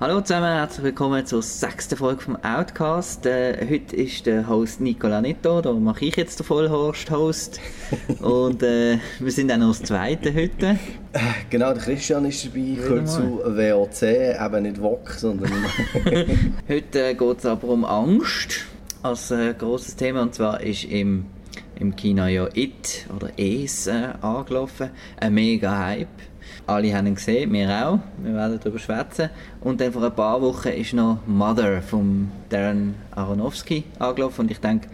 Hallo zusammen, herzlich willkommen zur sechsten Folge vom Outcast. Äh, heute ist der Host Nicola Netto, da mache ich jetzt den Vollhorst-Host. Und äh, wir sind auch noch das zweite heute. Genau, der Christian ist dabei, gehört zu WOC, eben nicht WOC, sondern... heute äh, geht es aber um Angst als äh, großes Thema und zwar ist im, im Kino ja It oder Es äh, angelaufen, ein mega Hype alle haben ihn gesehen, wir auch. Wir werden darüber schwätzen. Und dann vor ein paar Wochen ist noch Mother von Darren Aronofsky angelaufen. Und ich denke,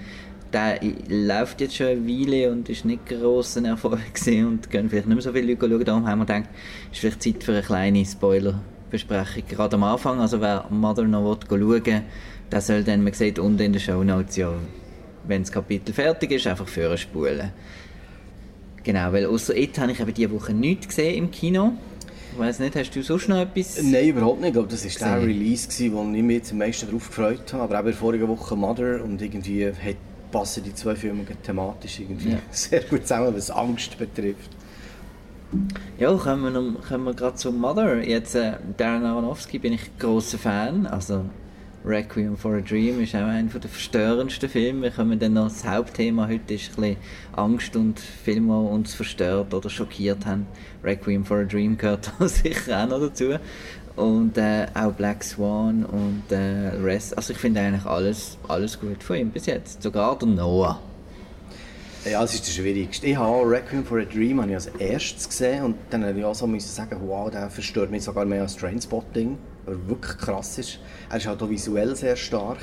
der läuft jetzt schon eine Weile und ist nicht gross Erfolg gesehen und können vielleicht nicht mehr so viele Leute schauen. Darum haben wir gedacht, es ist vielleicht Zeit für eine kleine Spoiler-Besprechung. Gerade am Anfang, also wer Mother noch schauen will, der soll dann, man sieht unten in den Show Notes ja, wenn das Kapitel fertig ist, einfach vorspulen. Genau, weil außer It habe ich eben diese Woche nichts gesehen im Kino. Ich weiß nicht, hast du sonst noch etwas? Nein, überhaupt nicht. Ich glaube, das war der Release, gewesen, wo ich mich am meisten darauf gefreut habe. Aber auch in der vorigen Woche Mother und irgendwie passen die zwei Filme thematisch irgendwie ja. sehr gut zusammen, was Angst betrifft. Ja, kommen wir, kommen wir gerade zu Mother. Jetzt, äh, Darren Aronofsky bin ich großer Fan. Also Requiem for a Dream ist auch einer der verstörendsten Filme. Wir kommen dann noch, das Hauptthema heute ist ein Angst und Filme, die uns verstört oder schockiert haben. Requiem for a Dream gehört da sicher auch noch dazu. Und äh, auch Black Swan und äh, Rest. Also ich finde eigentlich alles, alles gut von ihm bis jetzt. Sogar der Noah. Ja, das ist das Schwierigste. Ich habe Requiem for a Dream habe ich als erstes gesehen und dann habe ich auch so sagen, wow, der verstört mich sogar mehr als Trainspotting er wirklich krass ist. Er ist halt auch visuell sehr stark.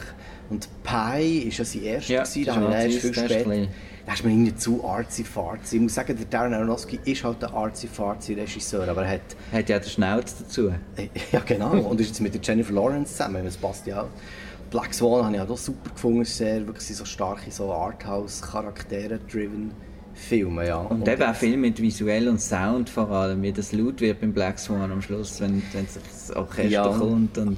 Und Pi war ja sein erster, ja, gewesen, da habe ich viel später... Da ist mir irgendwie zu artsy-fartsy. Ich muss sagen, der Darren Aronofsky ist halt der artsy-fartsy Regisseur, aber er hat... Hat ja den Schnauz dazu. Ja, genau. Und ist jetzt mit der Jennifer Lawrence zusammen, das passt ja auch. Black Swan habe ich auch super gefunden, sehr wirklich so starke so Arthouse-Charaktere-driven Filme, ja. Und, und eben auch viel mit visuell und Sound vor allem, wie das laut wird beim Black Swan am Schluss, wenn, wenn das Orchester ja. kommt und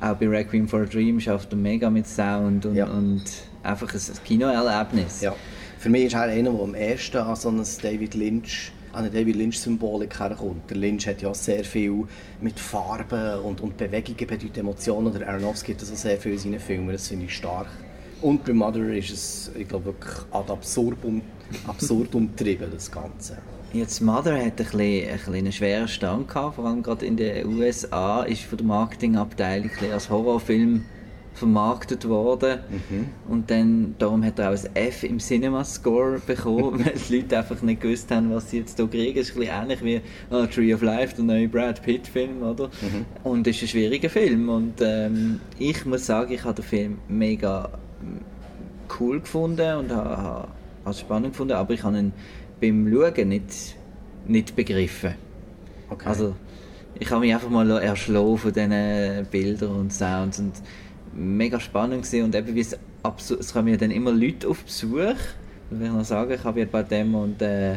auch bei Requiem for a Dream schafft er mega mit Sound und, ja. und einfach ein, ein Kinoerlebnis. Ja. Für mich ist er einer, der am ersten an so ein David Lynch an eine David Lynch-Symbolik herkommt. Der Lynch hat ja sehr viel mit Farben und, und Bewegungen bedeutet Emotionen. Der Aronofsky hat das auch sehr viel in seinen Filmen, das finde ich stark. Und bei Mother ist es, ich glaube, wirklich ad absurdum, absurd umtrieben, das Ganze. Jetzt Mother hat ein bisschen, ein bisschen einen schweren Stand gehabt, vor allem gerade in den USA ist von der Marketingabteilung als Horrorfilm vermarktet worden mhm. und dann darum hat er auch ein F im Cinema Score bekommen, weil die Leute einfach nicht gewusst haben, was sie jetzt hier kriegen. Es ist ein bisschen ähnlich wie oh, Tree of Life, der neue Brad Pitt Film, oder? Mhm. Und es ist ein schwieriger Film und ähm, ich muss sagen, ich habe den Film mega cool gefunden und habe es spannend gefunden, aber ich habe ihn beim Schauen nicht, nicht begriffen. Okay. Also ich habe mich einfach mal erschlagen von diesen Bildern und Sounds und mega spannend gesehen und eben wie es absurd, es kommen ja dann immer Leute auf Besuch, will ich noch sagen, ich habe ja bei dem und äh,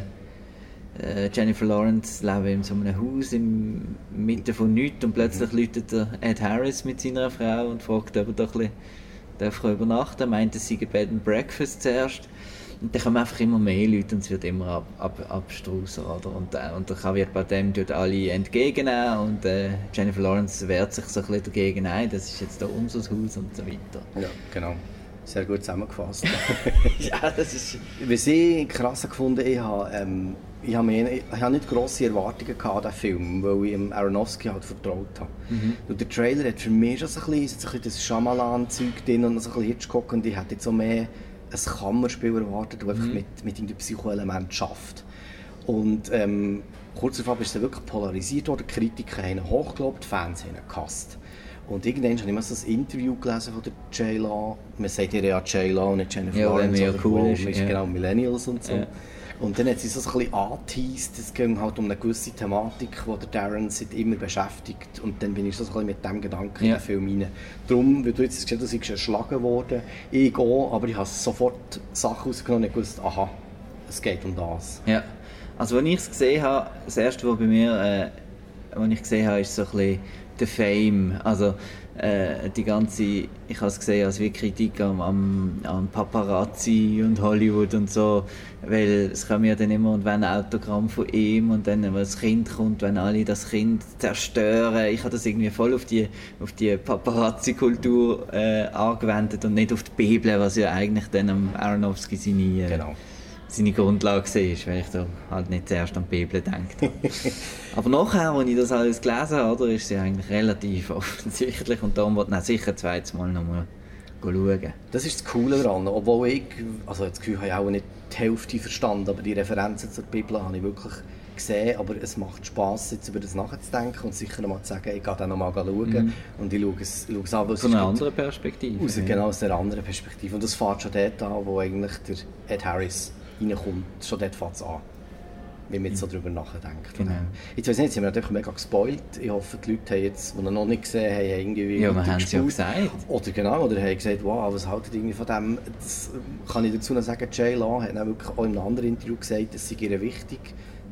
äh, Jennifer Lawrence leben in so einem Haus in Mitte von nichts und plötzlich mhm. läutet der Ed Harris mit seiner Frau und fragt, ob er doch ein bisschen darf übernachten, meint, es sei Bed and Breakfast zuerst. Und dann kommen einfach immer mehr Leute und es wird immer ab, ab, abstruser, oder? Und, äh, und der Javier Bardem tut alle entgegennehmen und äh, Jennifer Lawrence wehrt sich so ein bisschen dagegen ein, das ist jetzt da unser Haus und so weiter. Ja, genau. Sehr gut zusammengefasst. ja, das ist... Was ich krass gefunden ich habe, ähm, ich habe, mir, ich habe nicht grosse Erwartungen an diesen Film, weil ich dem Aronofsky halt vertraut habe. Mhm. Und der Trailer hat für mich schon so ein bisschen, ein bisschen das Shyamalan-Zeug drin und so ein bisschen Hitchcock und ich hätte jetzt so mehr ein Kammerspiel erwartet, das mhm. einfach mit, mit dem Psychoelement schafft. Und ähm, kurz darauf ist es wirklich polarisiert worden, die Kritiker haben ihn hochgelobt, die Fans haben ihn gehasst. Und irgendwann habe ich mal so ein Interview gelesen von der J-Law. Man sagt ja J-Law und nicht Jennifer ja, Lawrence. Ja, cool ist. Ja. Genau, Millennials und so. Ja. Und dann hat sie so ein bisschen angeteased, es ging halt um eine gewisse Thematik, die der Darren seit immer beschäftigt. Und dann bin ich so ein bisschen mit dem Gedanken ja. in den Film rein. Darum, wie du jetzt gesagt hast, ich erschlagen worden. Ich gehe, aber ich habe sofort Sachen rausgenommen und gewusst, aha, es geht um das. Ja, also als ich es gesehen habe, das erste, was bei mir, äh, was ich gesehen habe, ist so ein bisschen der Fame. Also äh, die ganze, ich habe es gesehen als wie Kritik am, am, am, Paparazzi und Hollywood und so, weil es kommen ja dann immer und wenn ein Autogramm von ihm und dann, wenn das Kind kommt, wenn alle das Kind zerstören, ich habe das irgendwie voll auf die, auf die Paparazzi-Kultur äh, angewendet und nicht auf die Bibel, was ja eigentlich dann am Aronofsky seine... Äh, genau seine Grundlage war, weil ich da halt nicht zuerst an die Bibel habe. Aber nachher, als ich das alles gelesen habe, ist sie eigentlich relativ offensichtlich und darum wollte ich sicher zweites Mal nochmal schauen. Das ist das Coole daran, obwohl ich, also das Gefühl habe ich auch nicht die Hälfte verstanden, aber die Referenzen zur Bibel habe ich wirklich gesehen, aber es macht Spass, jetzt über das nachzudenken und sicher nochmal zu sagen, ich gehe dann nochmal schauen mhm. und ich schaue es, schaue es an. Aus einer anderen Perspektive. Aus, genau, aus einer anderen Perspektive. Und das fährt schon dort an, wo eigentlich der Ed Harris reinkommt, schon dort fängt es an. Wenn man jetzt so darüber nachdenkt. Genau. Jetzt weiß ich nicht, sie haben natürlich mega gespoilt. Ich hoffe, die Leute haben jetzt, die noch nicht gesehen haben, irgendwie Ja, wir haben es ja gesagt. Oder genau, oder haben gesagt, wow, was haltet ihr irgendwie von dem? Das kann ich dazu noch sagen, Jay Law hat dann wirklich auch in einem anderen Interview gesagt, es sei ihr wichtig,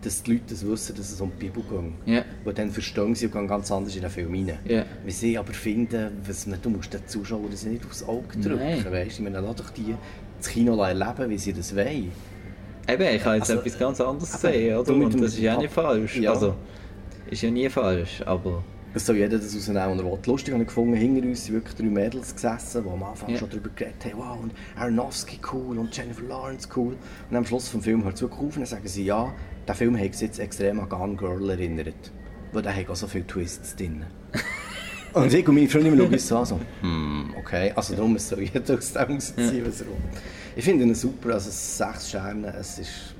dass die Leute das wissen, dass es um die Bibel geht. Yeah. Weil dann verstehen sie und gehen ganz anders in den Film rein. Yeah. Wenn sie aber finden, was man, du musst den Zuschauer das nicht aufs Auge drücken. Weißt? Ich meine, lass doch die das Kino erleben, wie sie das wollen. Eben, ich habe jetzt also, etwas ganz anderes gesehen, oder? Und das ist ja nicht falsch. Ja. Also, ist ja nie falsch, aber... Es soll jeder das rausnehmen, was er. Lustig habe ich gefunden, hinter uns sind wirklich drei Mädels gesessen, die am Anfang ja. schon darüber geredet haben, wow, und Aronofsky cool und Jennifer Lawrence cool. Und am Schluss des Films hört auf und sagen sie, ja, der Film hat sich jetzt extrem an Gone Girl erinnert. Weil der hat auch so viele Twists drin. und ich und meine Freundin schauen uns so an, so, hm, okay, also darum soll jeder aus dem rausziehen, was will. Ich finde ihn super, also sechs Sterne, es ist...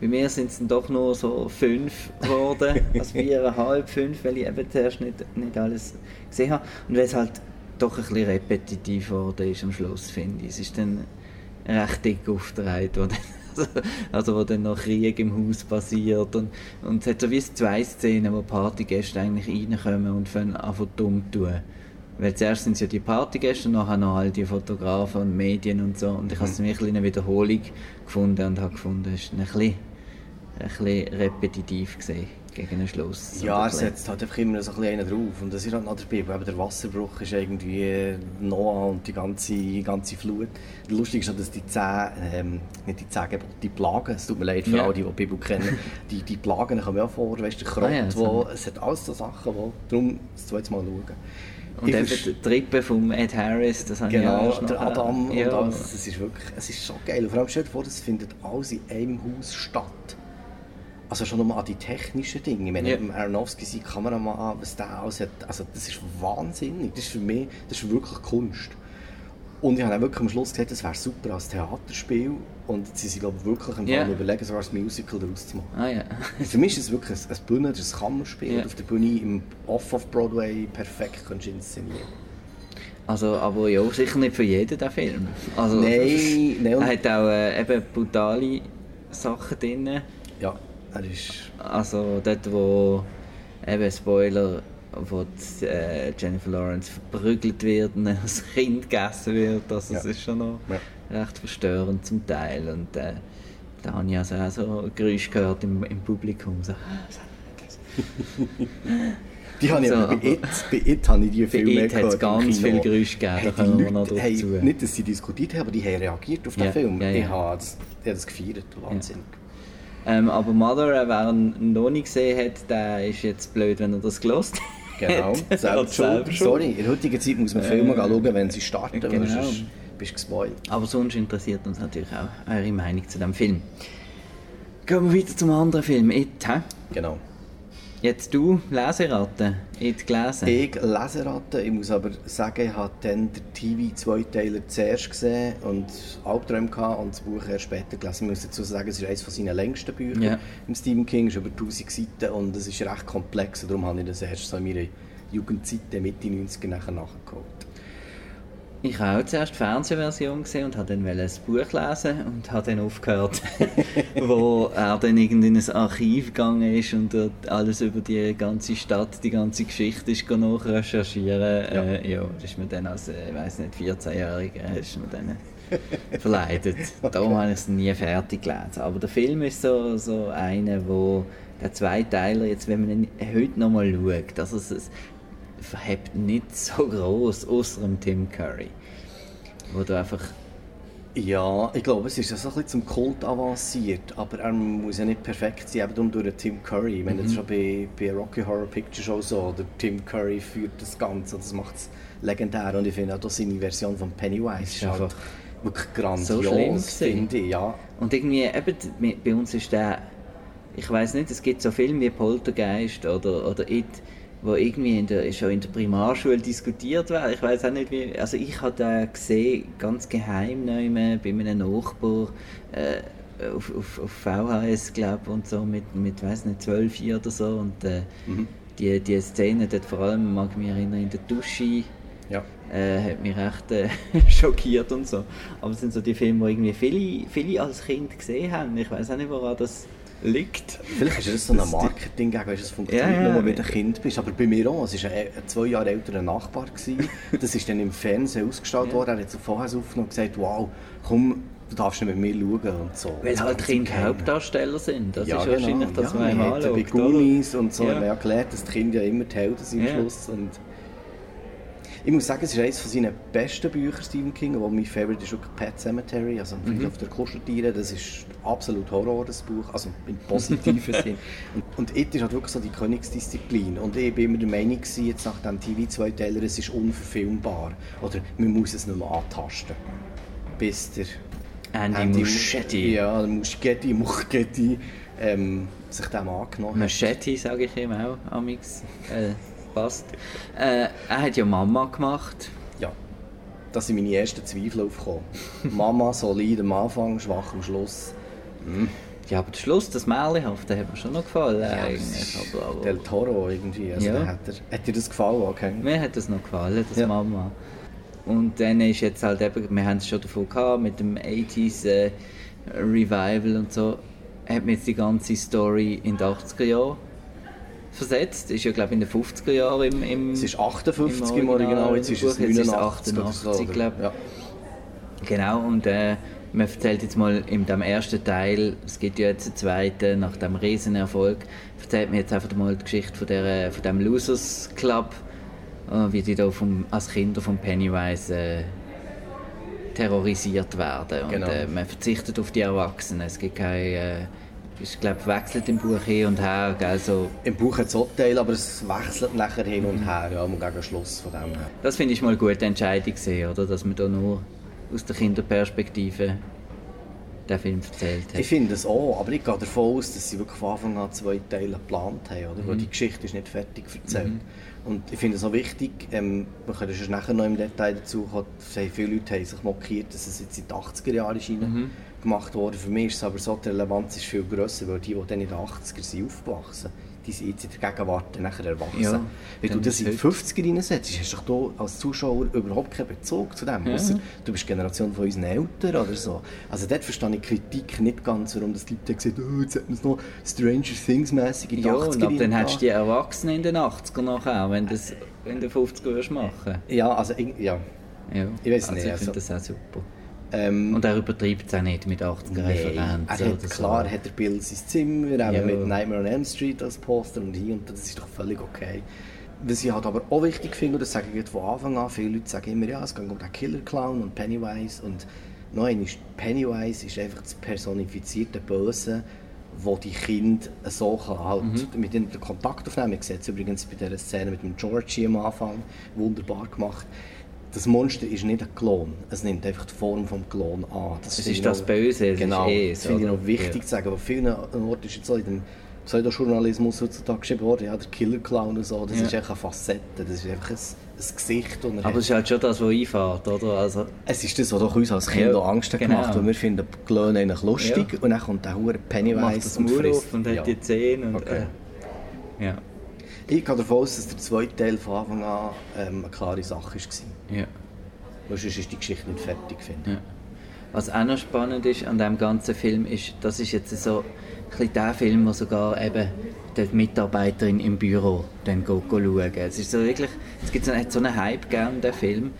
Bei mir sind es dann doch nur so fünf geworden, also viereinhalb, fünf, weil ich eben zuerst nicht, nicht alles gesehen habe. Und weil es halt doch ein bisschen repetitiv geworden ist am Schluss, finde ich. Es ist dann recht dick wo dann, also wo dann noch Krieg im Haus passiert und, und es hat so wie zwei Szenen, wo Partygäste eigentlich reinkommen und fangen an dumm zu tun. Weil zuerst sind es ja die Partygäste und nachher noch all die Fotografen und Medien und so. Und ich habe es mir eine Wiederholung gefunden und habe gefunden, es ist ein bisschen, ein bisschen repetitiv gesehen gegen den Schluss. Ja, er setzt halt einfach immer so ein bisschen einen drauf. Und das ist halt noch dabei. Aber der Wasserbruch ist irgendwie Noah und die ganze, ganze Flut. Lustig ist auch, dass die zehn, ähm, nicht die zehn die Plagen, es tut mir leid für ja. alle, die die Bibel kennen, die, die Plagen kommen ja vor, weißt du, der Krott, ah, ja, wo, es hat alles so Sachen, wo, darum das zweite Mal schauen. Und eben die Trippe von Ed Harris, das habe genau, ich auch der Adam ja. und alles, das ist wirklich, es ist schon geil. Und vor allem stell dir vor, das findet alles in einem Haus statt. Also schon nochmal an die technischen Dinge. Ich meine, ja. Aronofsky, sein Kameramann, was der alles hat, also das ist wahnsinnig. Das ist für mich, das ist wirklich Kunst. Und ich habe auch wirklich am Schluss gesagt, das wäre super als Theaterspiel. Und sie sind glaube ich, wirklich am yeah. überlegen, so ein Musical daraus zu machen. Ah, yeah. Für mich ist es wirklich ein, ein Bühne, das Kammerspiel. Yeah. Auf der Bühne im Off-of-Broadway perfekt kannst inszenieren also, aber ja, sicher nicht für jeden, der Film. Also, nein, nein. Er hat auch äh, eben brutale Sachen drin. Ja, er ist... Also dort, wo, eben Spoiler, wo die, äh, Jennifer Lawrence verprügelt wird und als Kind gegessen wird. Also ja. es ist schon noch ja. recht verstörend zum Teil. Und äh, da habe ich also auch so Geräusche gehört im, im Publikum. So, Die habe ich so, bei It, bei It habe ich die viel mehr gehört. es ganz viele Geräusche gegeben, hey, wir noch dazu. nicht, dass sie diskutiert haben, aber die haben reagiert auf den ja, Film. Ja, ja. Ich habe das, ich habe das gefeiert, Wahnsinn. Ähm, aber Mother, äh, wer ihn noch nicht gesehen hat, der ist jetzt blöd, wenn er das gelost hat. Genau, selbst schon. Sorry, in der heutigen Zeit muss man äh, Filme schauen, wenn sie starten, genau. sonst bist du gespoilt. Aber sonst interessiert uns natürlich auch eure Meinung zu dem Film. Gehen wir weiter zum anderen Film, It, hä? Genau. Jetzt du, Leseratte, It gelesen? Ich Leseratte, ich muss aber sagen, ich habe dann den TV-Zweiteiler zuerst gesehen und Albträume gehabt und das Buch erst später gelesen. Ich muss dazu sagen, es ist eines seiner längsten Bücher yeah. im Stephen King, es ist über 1000 Seiten und es ist recht komplex darum habe ich das erst so in meiner Jugendzeit, Mitte 90er, nachher nachgeholt. Ich habe auch zuerst die Fernsehversion gesehen und habe dann ein Buch lesen und habe dann aufgehört, wo er dann irgendwie in ein Archiv gegangen ist und dort alles über die ganze Stadt, die ganze Geschichte ist nachrecherchieren. Ja. Äh, ja, das ist mir dann als, äh, ich weiß nicht, 14-Jähriger ist mir dann verleidet. Darum habe ich es nie fertig gelesen. Aber der Film ist so, so einer, wo der Zweiteiler, jetzt, wenn man ihn heute nochmal schaut, also es, es verhebt nicht so groß außer dem Tim Curry. Wo du einfach ja, ich glaube, es ist ja so ein bisschen zum Kult avanciert, aber er muss ja nicht perfekt sein, eben durch Tim Curry. Ich meine, das ist schon bei, bei Rocky Horror Picture Show so, der Tim Curry führt das Ganze, das macht es legendär und ich finde auch seine Version von Pennywise ist, ist halt wirklich grandios, so finde ich, ja. Und irgendwie, eben, bei uns ist der, ich weiß nicht, es gibt so Filme wie Poltergeist oder, oder It, wo irgendwie in der, schon in der Primarschule diskutiert wird. Ich weiß auch nicht, wie. Also ich habe da gesehen, ganz geheim bei einem Nachbar äh, auf, auf, auf VHS, glaube und so mit, mit weiß nicht, 12 Jahren oder so. Und äh, mhm. die, die Szene dort vor allem, mag ich mich erinnern, in der Dusche. Ja. Äh, hat mich recht äh, schockiert und so. Aber es sind so die Filme, die irgendwie viele, viele als Kind gesehen haben. Ich weiß auch nicht, woran das liegt. Vielleicht ist es so ein Marketing gegen, es funktioniert ja, ja, nur, wenn du ein Kind bist. Aber bei mir auch, es war ein, zwei Jahre älterer Nachbar. Gewesen. Das ist dann im Fernsehen ausgestrahlt ja. worden. Er hat so vorher aufgenommen und gesagt, wow, komm, du darfst nicht mit mir schauen und so. Weil halt Kinder Hauptdarsteller sind. Das ja, ist genau. wahrscheinlich das, ja, was man mal Bei Goonies und so ja. haben wir ja gelernt, dass die Kinder ja immer die Helden sind am Schluss. Und ich muss sagen, es ist eines seiner besten Bücher, Stephen King, aber mein Favorite ist wirklich Pet Cemetery, also mhm. auf der Kuscheltiere. Das ist absolut Horror, das Buch, also im positiven Sinn. Und, und It ist halt wirklich so die Königsdisziplin. Und ich war immer der Meinung, jetzt nach dem TV-Zweiteiler, es ist unverfilmbar. Oder man muss es nicht mehr antasten. Bis der Andy, Andy Muschietti. Ja, Muschietti, Muschietti ähm, sich dem angenommen hat. Muschietti sage ich ihm auch, amix. Äh passt. Äh, er hat ja Mama gemacht. Ja, das sind meine ersten Zweifel aufgekommen. Mama solid am Anfang, schwach am Schluss. Mm. Ja, aber der Schluss, das Märchenhafte, hat mir schon noch gefallen. Ja, eigentlich. Aber, aber, Del Toro irgendwie. Also ja. hat, er, hat dir das gefallen? Okay. Mir hat das noch gefallen, das ja. Mama. Und dann ist jetzt halt eben, wir haben es schon davon gehabt, mit dem 80s äh, Revival und so, hat mir jetzt die ganze Story in den 80er Jahren versetzt. Ist ja, glaube ich, in den 50er Jahren im, im Es ist 58 im Original, jetzt ist es 89, 88, glaube ja. Genau, und äh, man erzählt jetzt mal in dem ersten Teil, es gibt ja jetzt einen zweiten, nach dem Riesenerfolg, erzählt mir jetzt einfach mal die Geschichte von, der, von dem Losers Club, äh, wie die da vom, als Kinder von Pennywise äh, terrorisiert werden. Und genau. äh, man verzichtet auf die Erwachsenen. Es gibt keine äh, ist, glaube wechselt im Buch hin und her. Gell, so. Im Buch hat es auch Teile, aber es wechselt nachher hin und her, ja, gegen Schluss von dem her. Das finde ich mal eine gute Entscheidung, oder? dass man da nur aus der Kinderperspektive den Film erzählt hat. Ich finde es auch, aber ich gehe davon aus, dass sie wirklich von Anfang an zwei Teile geplant haben, oder? Mhm. weil die Geschichte ist nicht fertig erzählt. Mhm. Und ich finde es auch wichtig, ähm, wir können schon nachher noch im Detail dazu kommen, viele Leute haben sich mokiert, dass es jetzt in die 80er Jahre ist mhm. gemacht wurde. Für mich ist es aber so, die Relevanz ist viel grösser, weil die, die dann in den 80er sind aufgewachsen die sind jetzt in der Gegenwart nachher erwachsen. Ja, Wenn du das in die 50er reinsetzt, hast du als Zuschauer überhaupt keinen Bezug zu dem. Ja. Ausser, du bist Generation von unseren Eltern oder so. Also dort verstehe ich Kritik nicht ganz, warum das die Leute gesagt oh, jetzt hätten wir es noch Stranger Things mäßig in die ja, 80er und dann hättest du die Erwachsenen in den 80er nachher, wenn du das in den 50er würdest machen. Ja, also ja. ja. Ich weiß also nicht. Ich finde also. das auch super. Ähm, und er übertreibt es auch nicht mit 80er Referenzen. Er hat, klar so. hat er Bill sein Zimmer, ja. mit Nightmare on Elm Street als Poster und hier und das ist doch völlig okay. Was ich halt aber auch wichtig finde, das sage ich jetzt von Anfang an, viele Leute sagen immer, ja, es geht um den Killer Clown und Pennywise und nein, ist Pennywise ist einfach das personifizierte Böse, wo die Kinder so halt mhm. mit ihnen Kontakt aufnehmen. Ich sehe es übrigens bei dieser Szene mit dem Georgie am Anfang wunderbar gemacht das Monster ist nicht ein Klon. Es nimmt einfach die Form des Klon an. Das es ist das noch, Böse. Genau, eh das finde ich noch wichtig ja. zu sagen. An vielen Orten ist jetzt so in dem Pseudojournalismus heutzutage geschrieben worden, ja, der Killer-Clown und so, das ja. ist einfach eine Facette, das ist einfach ein, ein Gesicht. Aber es ist halt schon das, was einfährt, oder? Also, es ist das, was doch uns als Kinder ja, Angst hat genau. gemacht, weil wir finden Klone eigentlich lustig ja. und dann kommt der hure Pennywise und, das und frisst. und hat die Zähne und... Okay. Äh, ja. Ich gehe davon aus, dass der zweite Teil von Anfang an ähm, eine klare Sache war. Ja. Weil sonst ist die Geschichte nicht fertig, finde ja. Was auch noch spannend ist an diesem ganzen Film, ist, das ist jetzt so ein der Film, wo sogar eben die Mitarbeiterin im Büro dann schauen. Es ist so wirklich, es gibt so, hat so einen Hype gegeben, der Film,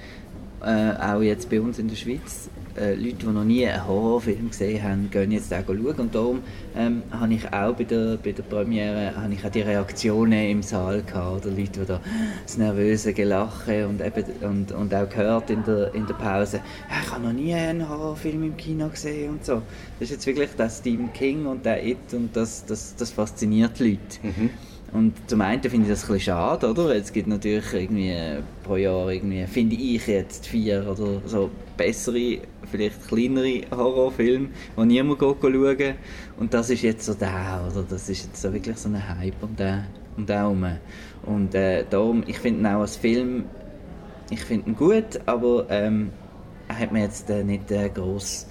äh, auch jetzt bei uns in der Schweiz. Äh, Leute, die noch nie einen Horrorfilm gesehen haben, gehen jetzt den schauen. Und darum ähm, habe ich auch bei der, bei der Premiere habe ich auch die Reaktionen im Saal gehabt, oder Leute, die da das nervöse Gelache und, eben, und, und auch gehört in der, in der Pause, ich habe noch nie einen Horrorfilm im Kino gesehen und so. Das ist jetzt wirklich der Stephen King und der It und das, das, das fasziniert die Leute. Mhm. Und zum einen finde ich das ein bisschen schade, oder? Es gibt natürlich irgendwie pro Jahr irgendwie, finde ich jetzt vier oder so bessere, vielleicht kleinere Horrorfilme, die niemand schauen Und das ist jetzt so der, oder? Das ist jetzt so wirklich so ein Hype um den, um den herum. Und äh, darum, ich finde ihn auch als Film, ich finde ihn gut, aber ähm, hat mir jetzt äh, nicht äh, gross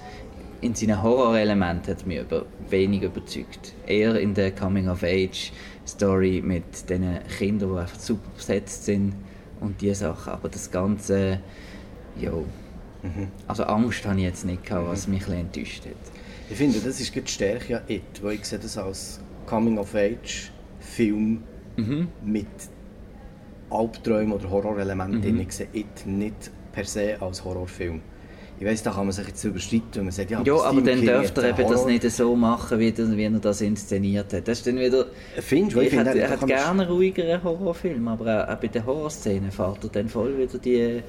in seinen Horrorelementen hat mich über, wenig überzeugt. Eher in der Coming-of-Age-Story mit den Kindern, die einfach super besetzt sind und diese Sachen. Aber das Ganze, ja. Mhm. Also Angst habe ich jetzt nicht gehabt, was mich ein enttäuscht hat. Ich finde, das ist die Stärke an It, weil ich sehe das als Coming-of-Age-Film mhm. mit Albträumen oder Horrorelementen. Mhm. Ich sehe It nicht per se als Horrorfilm. Ich weiß, da kann man sich jetzt überschreiten, wenn man sagt, ja, ja aber dann dürfte er eben das nicht so machen, wie, wie er das inszeniert hat. Das ist dann wieder... Findest du? Ich, ich hat, er hat gerne ruhigere Horrorfilme, aber auch, bei den Horrorszenen fährt er dann voll wieder die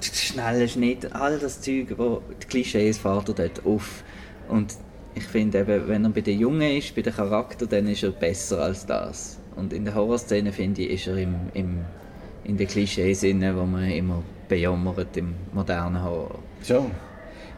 schnellen Schnitt, all das Zeug, wo die Klischees fährt er dort auf. Und ich finde eben, wenn er bei den Jungen ist, bei den Charakter, dann ist er besser als das. Und in der Horrorszene, finde ich, ist er im, im, in den Klischees wo man immer bejammert im modernen Horror. Schon.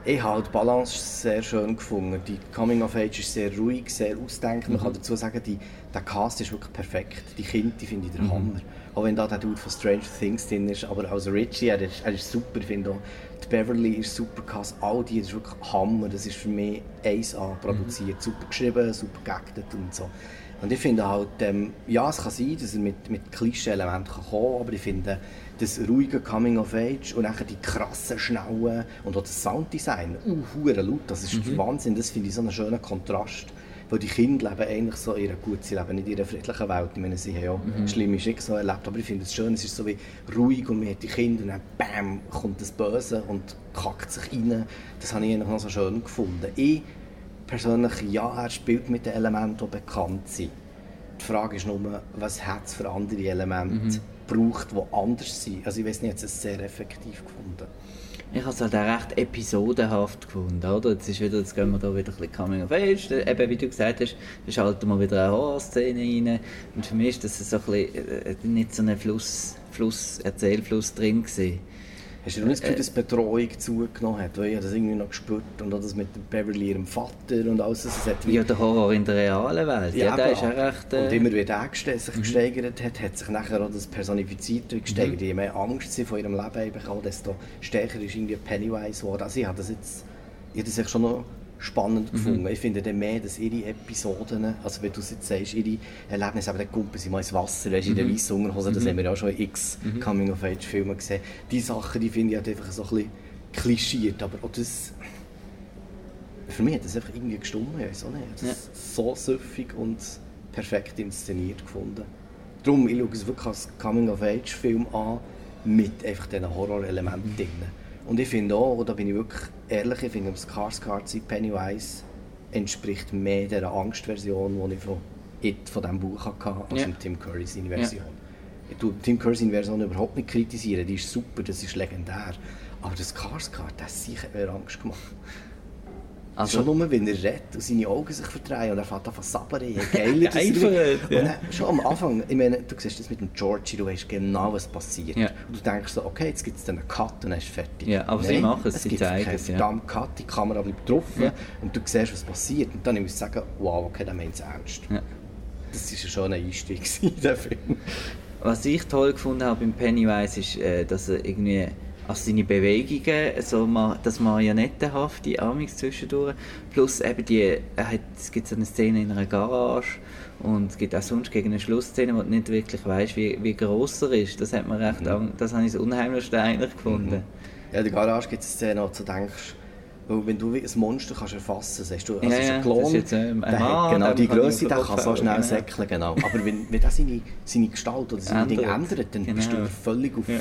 Ich habe die Balance sehr schön gefunden. Die Coming of Age ist sehr ruhig, sehr ausdenkt. Man mhm. kann dazu sagen, die, der Cast ist wirklich perfekt. Die Kinder die finde ich der mhm. Hammer. Auch wenn da der Dude von Stranger Things drin ist. Aber als Richie, er ist, er ist super. Ich finde auch, die Beverly ist super Cast. All die ist wirklich Hammer. Das ist für mich 1A produziert. Mhm. Super geschrieben, super geactet und so. Und ich finde halt, ähm, ja, es kann sein, dass er mit, mit Klischee-Elementen kommen kann, aber ich finde, das ruhige Coming of Age und dann die krassen, schnellen und auch das Sounddesign, uh, laut, das ist mhm. Wahnsinn, das finde ich so einen schönen Kontrast. Weil die Kinder leben eigentlich so in einer guten, sie leben nicht in einer friedlichen Welt. Ich meine, sie haben ja mhm. schlimme Schicksale erlebt, aber ich finde es schön, es ist so wie ruhig und man hat die Kinder und dann BAM, kommt das Böse und kackt sich rein. Das habe ich eigentlich noch so schön gefunden. Ich persönlich, ja, er spielt mit den Elementen, die bekannt sind. Die Frage ist nur, was hat es für andere Elemente? Mhm braucht, die anders sind. Also ich weiß nicht, ich habe es sehr effektiv gefunden. Ich habe es halt auch recht episodenhaft gefunden, oder? Jetzt, ist wieder, jetzt gehen wir da wieder ein bisschen Coming of Age, eben wie du gesagt hast, da schalten wir wieder eine Horror-Szene rein und für mich ist das so ein bisschen, äh, nicht so ein Fluss, Fluss, Erzählfluss drin gewesen. Hast du nicht das Gefühl, dass Betreuung zugenommen hat? Weil ich das irgendwie noch gespürt und auch das mit Beverly, ihrem Vater und alles. Das hat ja, der Horror in der realen Welt. Ja, ja der ist auch recht... Äh... Und immer wie der sich mhm. gesteigert hat, hat sich nachher auch das Personifizierte gesteigert. Mhm. Je mehr Angst sie von ihrem Leben bekommen, desto stärker ist irgendwie Pennywise geworden. Also ich habe das jetzt... Ich habe das schon noch spannend mhm. gefunden. Ich finde dann mehr, dass ihre Episoden, also wenn du jetzt sagst, ihre Erlebnisse, aber dann kumpen sie mal ins Wasser, weißt, in der mhm. weißen Unterhose, das mhm. haben wir ja schon in x mhm. Coming-of-Age-Filmen gesehen. Die Sachen, die finde ich halt einfach so ein bisschen klischiert, aber auch das... Für mich hat das einfach irgendwie gestummt, ich weiß auch nicht. Das ja. so süffig und perfekt inszeniert gefunden. Darum, ich schaue es wirklich als Coming-of-Age-Film an, mit einfach diesen Horrorelementen mhm. drin. Und ich finde auch, da bin ich wirklich ehrlich, ich finde, das Skarsgård Pennywise entspricht mehr der Angstversion, die ich von It, von diesem Buch hatte, als ja. Tim Curry seine Version. Ja. Ich tue Tim Curry seine Version überhaupt nicht kritisieren, die ist super, das ist legendär. Aber das Skarsgård, das hat mir Angst gemacht. Also, schon nur, wenn er redet und seine Augen sich verdrehen und er fängt an zu sabbern, je geiler das ist. Ja. Dann, schon am Anfang, ich meine, du siehst das mit dem Georgie, du weißt genau, was passiert. Ja. Und du denkst so, okay, jetzt gibt es einen Cut und dann ist fertig. Ja, aber Nein, sie machen es, sie zeigen es. verdammt Cut, die Kamera bleibt drauf ja. und du siehst, was passiert. Und dann muss ich sagen, wow, okay, dann meint es ernst. Das war schon ein Einstieg in den Film. Was ich toll gefunden habe beim Pennywise ist, äh, dass er irgendwie also seine Bewegungen, so das marionettenhafte Amix zwischendurch, plus eben die, hat, es gibt so eine Szene in einer Garage und es gibt auch sonst gegen eine Schlussszene, wo du nicht wirklich weißt, wie, wie gross er ist. Das hat man recht, mhm. das habe ich das unheimlichste eigentlich gefunden. Mhm. Ja, in der Garage gibt es Szene, wo du denkst, wenn du ein Monster kannst erfassen kannst, du, also ja, ja, ein Klon, das ist jetzt, ähm, ein Mann, genau, die Größe, der kann so schnell genau. säckeln, genau. Aber wenn, wenn das seine, seine Gestalt oder seine Dinge ändert, dann genau. bist du völlig auf... Ja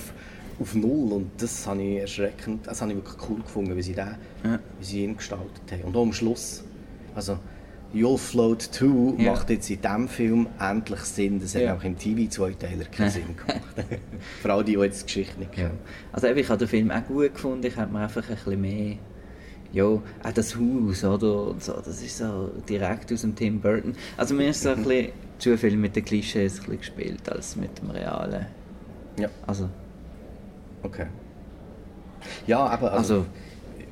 auf Null und das habe ich erschreckend, das habe ich wirklich cool gefunden, wie sie, den, Ja. wie sie ihn gestaltet haben. Und auch am Schluss, also You'll Float 2 Ja. macht jetzt in diesem Film endlich Sinn, das hat Ja. auch im TV-Zweiteiler keinen Sinn gemacht. Vor allem die, die jetzt die Geschichte nicht kennen. Also ich habe den Film auch gut gefunden, ich hätte mir einfach ein bisschen mehr... Ja, auch das Haus, oder? Und so, das ist so direkt aus dem Tim Burton. Also mir ist so ein bisschen zu viel mit den Klischees gespielt, als mit dem Realen. Ja, Also, okay. Ja, aber also, also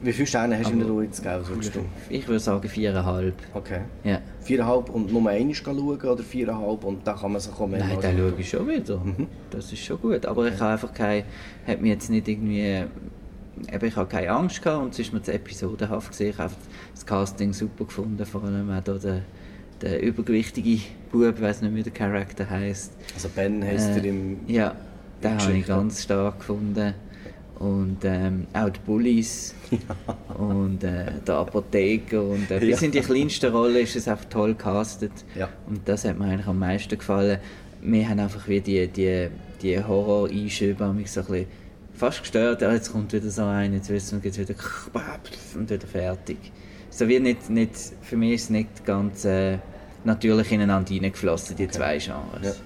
wie viele Sterne hast du in der aber- Ruhe jetzt gegeben? würdest du? ich würde sagen viereinhalb. Okay. Ja. Viereinhalb und nur einmal schauen oder viereinhalb und dann kann man sich auch mehr Nein, den schaue ich schon wieder. Das ist schon gut. Aber ich habe einfach keine, hat mich jetzt nicht irgendwie, eben, ich habe keine Angst gehabt und es ist mir zu episodenhaft gesehen. Ich habe das Casting super gefunden, vor allem auch der, der übergewichtige Bub, ich weiß nicht, wie der Charakter heißt. Also Ben heisst er im... Ja, den habe ich ganz stark gefunden. Und ähm, auch die Bullies und äh, der Apotheker und äh, bis Ja. in die kleinsten Rollen ist es einfach toll gecastet. Ja. Und das hat mir eigentlich am meisten gefallen. Wir haben einfach wie die, die, die Horror-Einschübe mich so ein bisschen fast gestört. Ja, jetzt kommt wieder so ein, jetzt wissen wir, jetzt wieder und wieder fertig. So wie nicht, nicht, für mich ist es nicht ganz äh, natürlich ineinander reingeflossen, die zwei Genres.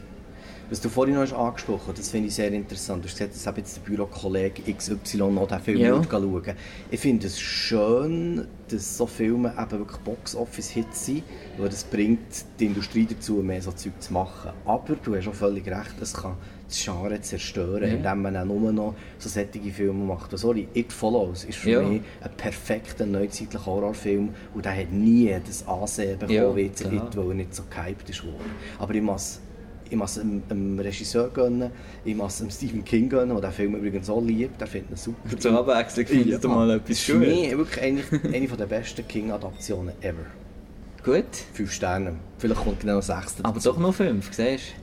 Was du vorhin noch angesprochen hast, das finde ich sehr interessant. Du hast gesagt, dass eben jetzt der Bürokollege XY noch diesen Film Ja. schauen Ich finde es schön, dass so Filme eben wirklich Box-Office-Hits sind, weil das bringt die Industrie dazu, mehr so Zeug zu machen. Aber du hast auch völlig recht, es kann das Genre zerstören, Ja. indem man auch nur noch so sättige Filme macht. Und sorry, It Follows ist für Ja. mich ein perfekter neuzeitlicher Horrorfilm und der hat nie das Ansehen bekommen Ja, wie. It, weil er nicht so gehypt ist worden. Aber ich muss, ich muss dem, dem Regisseur gönnen, ich muss dem Stephen King gönnen, der den Film übrigens auch liebt, der findet ihn super. Zur Abwechslung findest du mal etwas ist für mich wirklich eine, eine der besten King-Adaptionen ever. Gut, Fünf Sterne. Vielleicht kommt genau das sechste aber doch noch fünf, siehst du?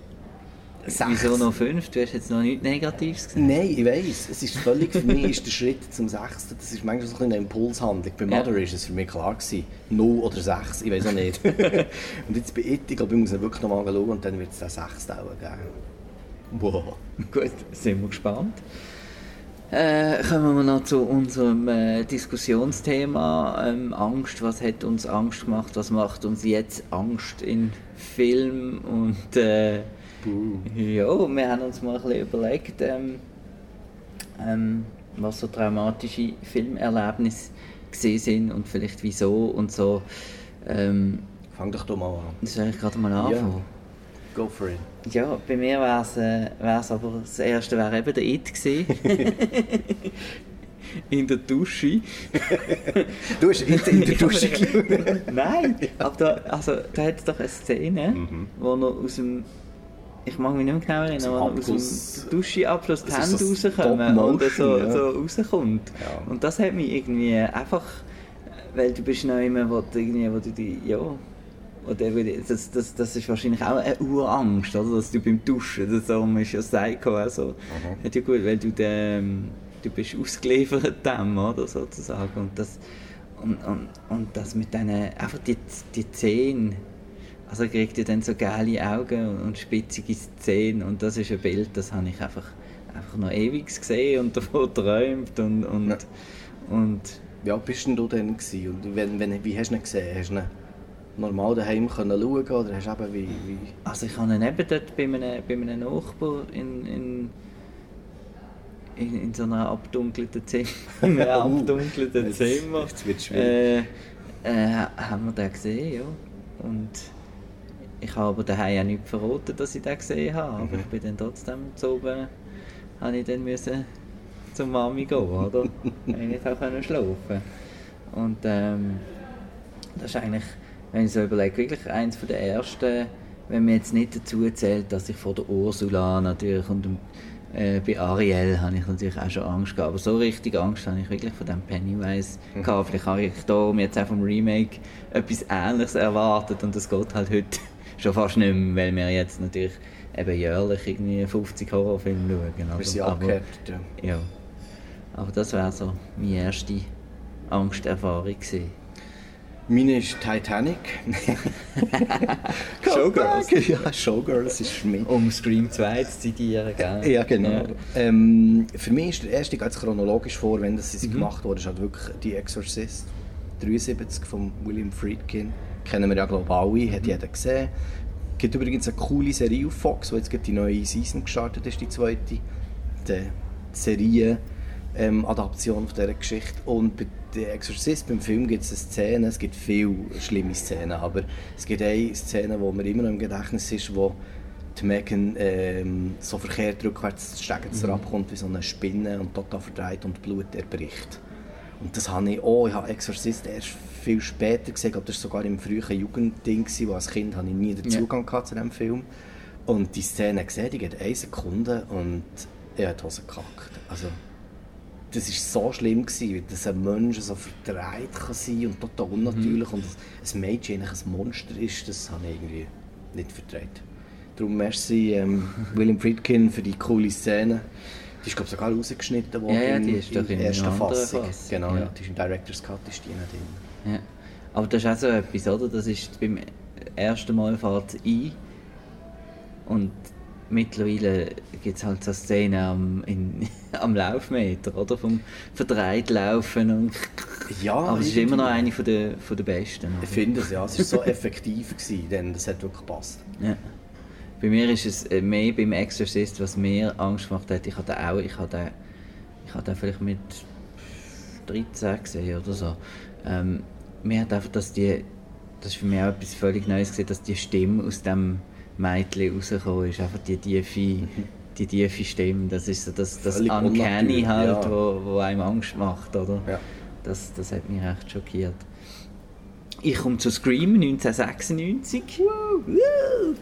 Sechs. Wieso noch fünf? Du hast jetzt noch nichts Negatives gesehen. Nein, ich weiß. Es ist völlig für mich ist der Schritt zum Sechsten. Das ist manchmal so ein bisschen eine Impulshandlung. Bei Ja. Mother ist es für mich klar gewesen. 0 oder 6, ich weiß auch nicht. und jetzt bei It, ich glaube, ich muss ihn wirklich nochmal schauen und dann wird es den Sechsten auch geben. Wow. Gut, sind wir gespannt. Äh, kommen wir noch zu unserem äh, Diskussionsthema ähm, Angst. Was hat uns Angst gemacht? Was macht uns jetzt Angst in Film? Und äh, ja, wir haben uns mal ein bisschen überlegt, ähm, ähm, was so traumatische Filmerlebnisse gesehen sind und vielleicht wieso und so. Ähm, Fang doch doch mal an. das soll ich gerade mal anfangen. Go for it. Ja, bei mir wäre es äh, wär's aber das erste wäre eben der It gewesen. In der Dusche. Du hast It in der Dusche geschaut. Nein, aber da, also, da hat es doch eine Szene, wo er aus dem. Ich mag mich nicht mehr genau erinnern, er aus dem Duscheabschluss die Hände so rauskommen und so, ja. so rauskommt. Ja. Und das hat mich irgendwie einfach. Weil du bist noch immer, wo du irgendwie, wo du die. Ja. Oder das, das, das ist wahrscheinlich auch eine Urangst, oder? dass du beim Duschen, das darum ist ja Psycho auch so. Hat ja gut, weil du, dem, du bist ausgeliefert dem, oder, sozusagen. Und das, und, und, und das mit diesen, einfach die, die Zähne, also er kriegt ja dann so geile Augen und, spitzige Zähne und das ist ein Bild, das habe ich einfach, einfach noch ewig gesehen und davon geträumt und, und, Ja. und Wie alt bist denn du denn gewesen? Und wenn, wenn, wie hast du ihn gesehen? Hast du ihn normal daheim können schauen oder hast eben wie... wie... Also ich habe ihn eben dort bei einem, bei einem Nachbar in, in, in, in so einer abdunkelten Zimmer, in einem Uh, abdunkelten jetzt- Zimmer, jetzt wird's schwierig. äh, äh, haben wir den gesehen, ja. Und ich habe aber daheim auch nicht verraten, dass ich den gesehen habe, aber Mhm. ich bin dann trotzdem zu oben, habe ich dann müssen zur Mami gehen, oder? Ich nicht auch können schlafen Und ähm, das ist eigentlich, wenn ich so überlege, wirklich eins von der ersten, wenn man jetzt nicht dazu zählt, dass ich vor der Ursula natürlich und äh, bei Ariel habe ich natürlich auch schon Angst gehabt. Aber so richtig Angst habe ich wirklich von dem Pennywise gehabt. Vielleicht habe ich da jetzt auch vom Remake etwas Ähnliches erwartet und das geht halt heute schon fast nicht mehr, weil wir jetzt natürlich eben jährlich irgendwie 50 Horrorfilme schauen. Wir oder? sind ja. ja. Aber das wäre so meine erste Angsterfahrung gewesen. Meine ist Titanic. Showgirls. ja, Showgirls ist für mich. Um Scream 2 zu zitieren, gell? Ja, genau. Ja. Ähm, für mich ist der erste ganz chronologisch vor, wenn das Mhm. gemacht wurde, ist halt wirklich «The Exorcist» 73 von William Friedkin. Kennen wir ja, glaube ich, alle, hat jeder gesehen. Es gibt übrigens eine coole Serie auf Fox, wo jetzt die neue Season gestartet ist, die zweite. Die Serie ähm, Adaption von dieser Geschichte. Und bei «The Exorcist», beim Film, gibt es eine Szene, es gibt viele schlimme Szenen, aber es gibt eine Szene, die mir immer noch im Gedächtnis ist, wo die Megan ähm, so verkehrt rückwärts das Stegenzer Mhm. abkommt wie so eine Spinne und total verdreht und Blut erbricht. Und das habe ich auch, ich habe Exorcist erst viel später gesehen, ich glaube, das war sogar im frühen Jugendding, wo als Kind habe ich nie den. Zugang gehabt zu diesem Film. Und die Szene gesehen, die geht eine Sekunde und ich habe die Hose gekackt. Also, das war so schlimm, gewesen, dass ein Mensch so verdreht kann sein und total Mhm. unnatürlich und ein Mädchen eigentlich ein Monster ist, das habe ich irgendwie nicht verdreht. Darum merci ähm, William Friedkin für die coole Szene. Die ist glaube ich sogar rausgeschnitten worden Ja, ja, die in- ist in der ersten einer anderen Fassung. Fassung, Genau, ja. die ist im Director's Cut ist die nicht drin. Ja. Aber das ist auch so etwas, oder? Das ist beim ersten Mal fährt ein und mittlerweile gibt es halt so Szenen am, in, am Laufmeter, oder? Vom verdreht Laufen und... Ja, Aber es ist immer noch eine von der, von der besten. Ich oder? finde es, ja. Es war so effektiv, gewesen, denn das hat wirklich gepasst. Ja. Bei mir ist es äh, mehr beim Exorcist, was mir Angst gemacht hat. Ich hatte auch, ich hatte, ich hatte vielleicht mit 13 gesehen oder so. Ähm, mir hat einfach, dass die, das ist für mich auch etwas völlig Neues gesehen, dass die Stimme aus dem Mädchen rausgekommen ist. Einfach die tiefe, die tiefe Stimme. Das ist so das, das Völlig Uncanny halt, ja. wo, wo einem Angst macht, oder? Ja. Das, das hat mich echt schockiert. Ich komme zu Scream 1996. Woo, woo.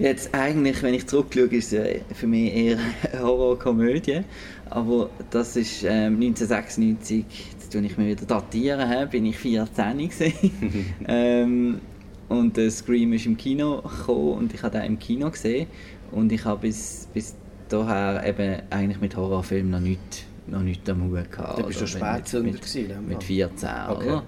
Jetzt eigentlich, wenn ich zurückschaue, ist es für mich eher eine Horrorkomödie. Aber das ist ähm, 1996, jetzt tue ich mir wieder datieren, hä, bin ich 14 gewesen. ähm, und äh, Scream ist im Kino gekommen und ich habe den im Kino gesehen. Und ich habe bis, bis daher eben eigentlich mit Horrorfilmen noch nichts noch nicht am Hut gehabt. Du bist Also schon mit- Spätzünder mit, ne? mit 14, Okay. oder?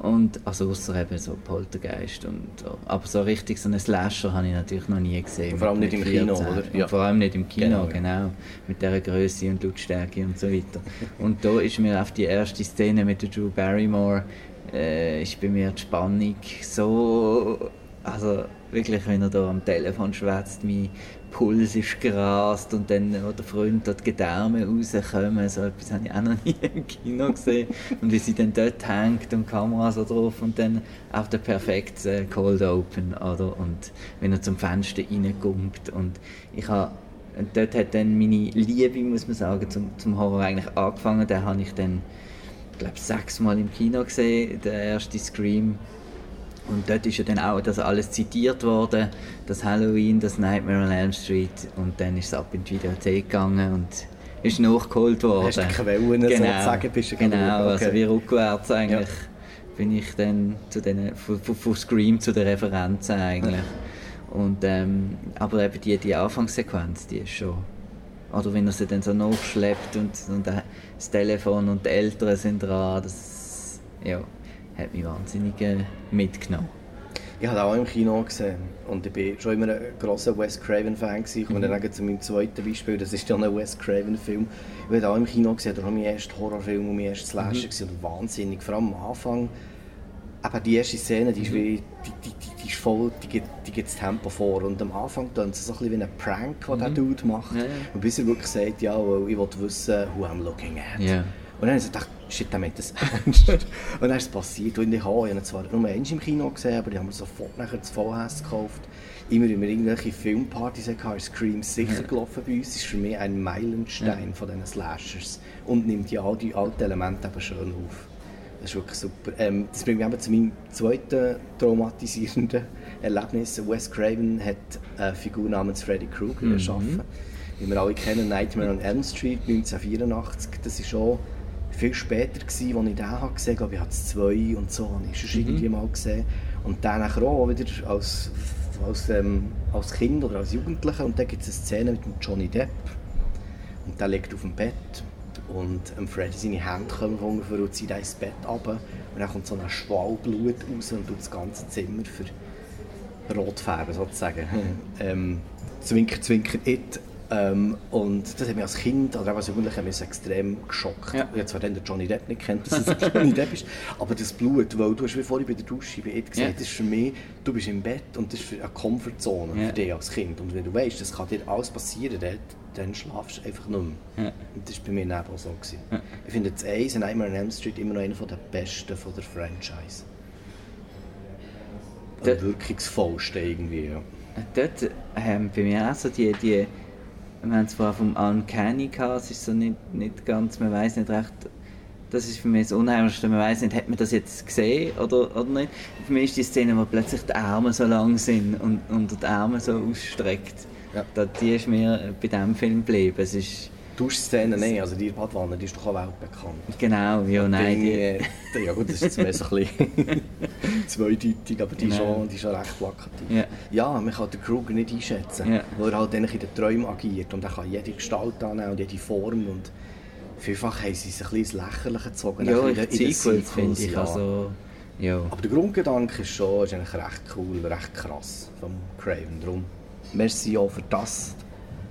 Und, also außer eben so Poltergeist und so. Aber so richtig so einen Slasher habe ich natürlich noch nie gesehen. Und vor allem nicht im Kino, 14. oder? Ja. vor allem nicht im Kino, Genau, genau. Mit dieser Größe und Lautstärke und so weiter. und da ist mir auf die erste Szene mit der Drew Barrymore, äh, ist bei mir die Spannung so... Also wirklich, wenn er da am Telefon schwätzt, mein Puls ist gerast und dann, wo der Freund dort die Gedärme rauskommen, so etwas habe ich auch noch nie im Kino gesehen. Und wie sie dann dort hängt und die Kamera so drauf und dann auch der perfekte Cold Open, oder? Und wenn er zum Fenster reingumpt und ich habe und dort hat dann meine Liebe, muss man sagen, zum, zum Horror eigentlich angefangen. Den habe ich dann, ich glaube, sechsmal im Kino gesehen, der erste Scream. Und dort ist ja dann auch das alles zitiert worden, das Halloween, das Nightmare on Elm Street. Und dann ist es ab in die Videothek gegangen und ist nachgeholt worden. Hast du die Quellen sozusagen, bist du Genau, also okay. wie rückwärts eigentlich bin ich dann zu den, von, von, von Scream zu den Referenzen eigentlich. Und, ähm, aber eben die, die Anfangssequenz, die ist schon... Oder wenn er sie dann so nachschleppt und, und das Telefon und die Eltern sind dran, das ja, hat mich wahnsinnig äh, mitgenommen. Ich habe auch im Kino gesehen und ich war schon immer ein grosser Wes Craven-Fan. Ich komme dann gleich zu meinem zweiten Beispiel, das ist dann ein Wes Craven-Film. Ich habe auch im Kino gesehen, das war mein erster Horrorfilm und mein erster Slasher gewesen und wahnsinnig, vor allem am Anfang. Aber die erste Szene, die ist, wie, die, die, die, ist voll, die gibt, die gibt das Tempo vor und am Anfang tut es so ein bisschen wie ein Prank, den der Dude macht. Ja, ja. Und bis er wirklich sagt, ja, well, ich will wissen, who I'm looking at. Ja. Und dann habe ich gedacht, shit, der meint das ernst. und dann ist es passiert. Und ich habe ihn zwar nur einmal im Kino gesehen, aber die haben mir sofort nachher das VHS gekauft. Immer wenn wir irgendwelche Filmpartys hatten, ist Scream sicher gelaufen bei uns. Das ist für mich ein Meilenstein von diesen Slashers. Und nimmt ja all die alten Elemente eben schön auf. Das ist wirklich super. Ähm, das bringt mich eben zu meinem zweiten traumatisierenden Erlebnis. Wes Craven hat eine Figur namens Freddy Krueger erschaffen. Wie wir alle kennen, Nightmare on Elm Street 1984. Das war schon viel später, gewesen, als ich den habe gesehen habe. Ich habe es zwei und so, habe ich schon irgendwie mal gesehen. Und dann auch wieder als, als, ähm, als Kind oder als Jugendlicher. Und dann gibt es eine Szene mit dem Johnny Depp. Und der liegt auf dem Bett und ähm, Freddy seine Hände kommen von ungefähr und zieht ins Bett runter und dann kommt so ein Schwall Blut raus und tut das ganze Zimmer für rot färben sozusagen. ähm, zwinker, zwinker, it. Ähm, und das hat mich als Kind oder auch als Jugendlicher mich extrem geschockt. Ja. Zwar dann den Johnny Depp nicht kennt, dass es Johnny Depp ist, aber das Blut, weil du hast wie vorhin bei der Dusche bei It gesagt, Ja. das ist für mich, du bist im Bett und das ist eine Comfortzone Ja. für dich als Kind. Und wenn du weißt, das kann dir alles passieren, dann, dann schlafst du einfach nicht mehr. Ja. Und das war bei mir dann auch so. Gewesen. Ich finde das Eis in Nightmare on Elm Street immer noch einer der besten von der Franchise. Der- wirkungsvollste irgendwie, ja. Dort haben bei mir auch so die, die wir haben es vorher vom Uncanny gehabt, es ist so nicht, nicht ganz, man weiß nicht recht, das ist für mich das Unheimlichste, man weiß nicht, hat man das jetzt gesehen oder, oder nicht. Für mich ist die Szene, wo plötzlich die Arme so lang sind und, und die Arme so ausstreckt, Ja. da, die ist mir bei diesem Film geblieben. Es ist, Duschszene, nein, also die Badwanne, die ist doch auch weltbekannt. genau, ja, nein, die, die, äh, ja gut, das ist jetzt ein bisschen zweideutig, aber die ist, Genau. schon, die ist schon recht plakativ. Ja. ja, man kann den Kruger nicht einschätzen, Ja. weil er halt eigentlich in den Träumen agiert und er kann jede Gestalt annehmen und jede Form und vielfach haben sie sich ein bisschen ins Lächerliche gezogen. ja, in den Sequels finde ich, ja. also, ja. Aber der Grundgedanke ist schon ist eigentlich recht cool, recht krass vom Craven. Darum, merci auch für das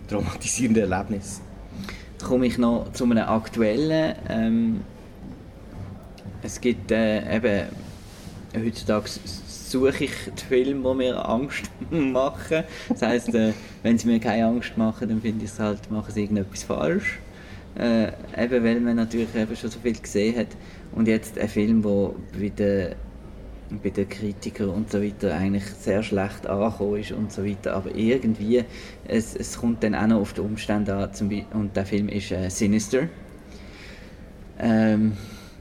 traumatisierende Erlebnis. Komme ich noch zu einem aktuellen. Ähm, es gibt äh, eben, heutzutage suche ich die Filme, die mir Angst machen. Das heisst, äh, wenn sie mir keine Angst machen, dann finde ich es halt, machen sie irgendetwas falsch. Äh, eben weil man natürlich eben schon so viel gesehen hat. Und jetzt ein Film, der den, bei den Kritikern und so weiter eigentlich sehr schlecht angekommen ist und so weiter. Aber irgendwie, es, es kommt dann auch noch auf die Umstände an. Zum Beispiel, und der Film ist äh, Sinister. Ähm,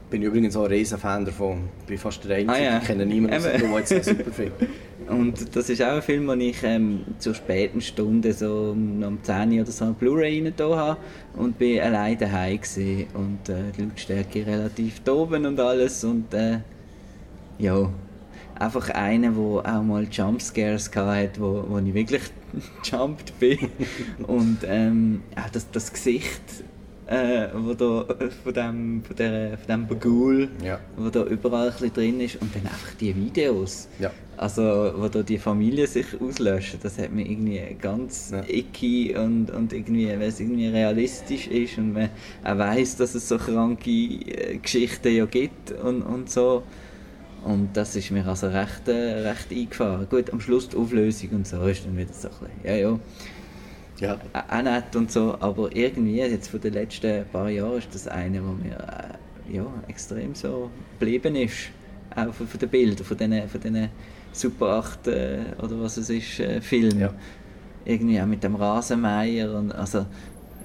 Bin ich übrigens auch ein riesen Fan davon. Bin fast der Einzige, Ah, ja. ich kenne niemanden, der jetzt einen super Film. Und das ist auch ein Film, den ich ähm, zur späten Stunde, so um, um 10 Uhr oder so, Blu-ray rein da habe und bin allein daheim gewesen. und äh, die Lautstärke relativ oben und alles und äh, ja, einfach einer, der auch mal Jumpscares hatte, wo, wo ich wirklich jumped bin und ähm, auch das, das Gesicht äh, wo da, von dem, von der, von dem Bagul, Ja. wo da überall ein bisschen drin ist und dann einfach die Videos. Ja. Also, wo da die Familie sich auslöschen, das hat mir irgendwie ganz Ja. icky und, und irgendwie, weil es irgendwie realistisch ist und man auch weiss, dass es so kranke äh, Geschichten ja gibt und, und so. Und das ist mir also recht, äh, recht eingefahren. Gut, am Schluss die Auflösung und so ist dann wieder so ein bisschen, ja, ja, Ja. auch nett und so, aber irgendwie jetzt von den letzten paar Jahren ist das eine, wo mir äh, ja, extrem so geblieben ist. Auch von, von den Bildern, von diesen, von diesen Super 8 äh, oder was es ist, äh, Filmen. Ja. Irgendwie auch mit dem Rasenmäher und also,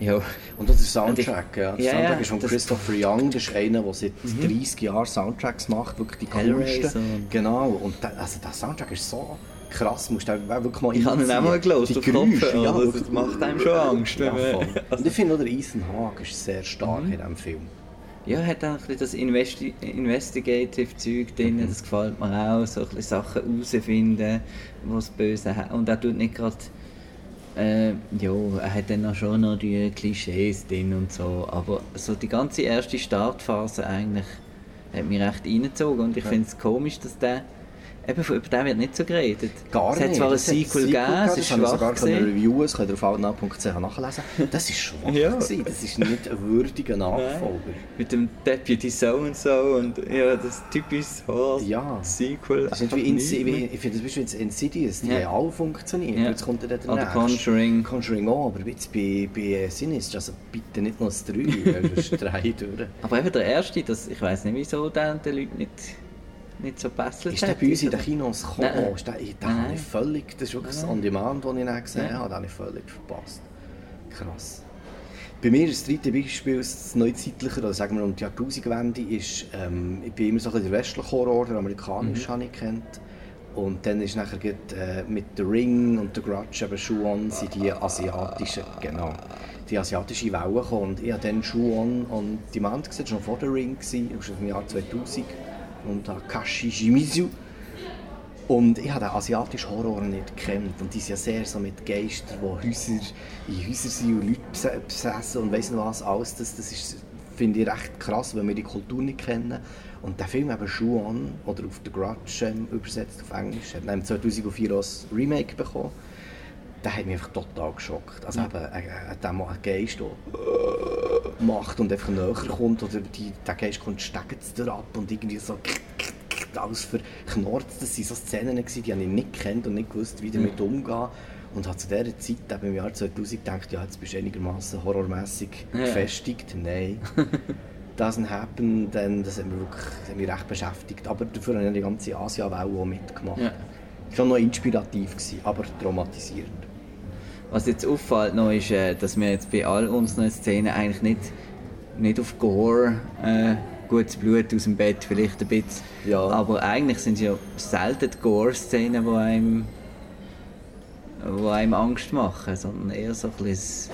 ja. Und das ist der Soundtrack, ja. Der Ja, Soundtrack ja, ist von das- Christopher Young, das ist einer, der seit 30 Jahren Soundtracks macht, wirklich die coolsten. Genau, und der, also der Soundtrack ist so krass, musst du auch wirklich mal Ich habe ihn auch mal gehört Die Geräusche, ja, das wirklich. macht einem schon Angst, Ja. Und ich finde auch, der Ethan Hawke ist sehr stark Mhm. in diesem Film. Ja, hat auch ein bisschen das Investi Investigative-Zeug drin, Mhm. das gefällt mir auch, so ein bisschen Sachen herausfinden, was Böse hat. Und er tut nicht gerade, äh, ja, er hat dann auch schon noch die Klischees drin und so, aber so die ganze erste Startphase eigentlich hat mich recht reingezogen und ich Ja. finde es komisch, dass der, eben über den wird nicht so geredet. Gar es nicht. hat zwar ein Sequel gegeben, es das ist schwach sogar gewesen. reviewen, das könnt ihr auf outnow.ch nachlesen. Das ist schwach Ja. gewesen. das ist nicht ein würdiger Nachfolger. Mit dem Deputy so und so und ja, das typische Ja. Horror-Sequel. Das ist wie, wie ich finde, das ist wie Insidious, die Ja. alle funktioniert. Ja. Jetzt kommt dann der Oder nächste. Conjuring. Conjuring auch, aber jetzt bei, bei Sinister, also bitte nicht noch das 3, das ist drei durch. Aber eben der erste, das, ich weiß nicht, wieso der den Leuten nicht, nicht so passt. Ist der bei uns in den Kinos gekommen? Nein. Ist der, den habe ich völlig, das ist wirklich das On-Demand, das ich dann gesehen habe, den habe ich völlig verpasst. Krass. Bei mir ist das dritte Beispiel, das neuzeitliche, oder sagen wir um die Jahrtausendwende, ist, ähm, ich bin immer so ein bisschen der westliche Horror, der amerikanische Mhm. habe ich kennt. Und dann ist nachher gerade, äh, mit The Ring und The Grudge, eben Shu-On, sind die asiatischen, genau, die asiatische Welle gekommen. Und ich habe dann Shu-On on Demand gesehen, noch vor The Ring, gewesen, das war im Jahr 2000, und Takashi Shimizu. Und ich habe den asiatischen Horror nicht gekannt. Und die sind ja sehr so mit Geistern, die Häuser, in Häuser sind und Leute bes- besessen und weiss nicht was alles. Das, das ist finde ich recht krass, wenn wir die Kultur nicht kennen. Und der Film eben Schuan, oder auf The Grudge übersetzt auf Englisch, hat im 2004 als Remake bekommen. Der hat mich einfach total geschockt. Also eben, äh, äh, Mann- ein Geist, der macht und einfach näher kommt, oder die, der Geist kommt, steckt es dir ab und irgendwie so alles verknorzt. Das waren so Szenen, gewesen, die habe ich nicht kennt und nicht gewusst, wie damit umgehen. Und habe zu dieser Zeit, eben im Jahr 2000, gedacht, ja, jetzt bist du einigermaßen horrormäßig Ja. gefestigt. Nein. Doesn't happen, dann, das hat mich wirklich das hat mich recht beschäftigt. Aber dafür habe ich die ganze Asia-Welle auch mitgemacht. Ja. War noch inspirativ, gewesen, aber traumatisierend. Was jetzt auffällt noch ist, äh, dass wir jetzt bei all unseren Szenen eigentlich nicht, nicht auf Gore, äh, gutes Blut aus dem Bett, vielleicht ein bisschen. Ja. Aber eigentlich sind es ja selten die Gore-Szenen, die einem, die einem Angst machen, sondern eher so ein bisschen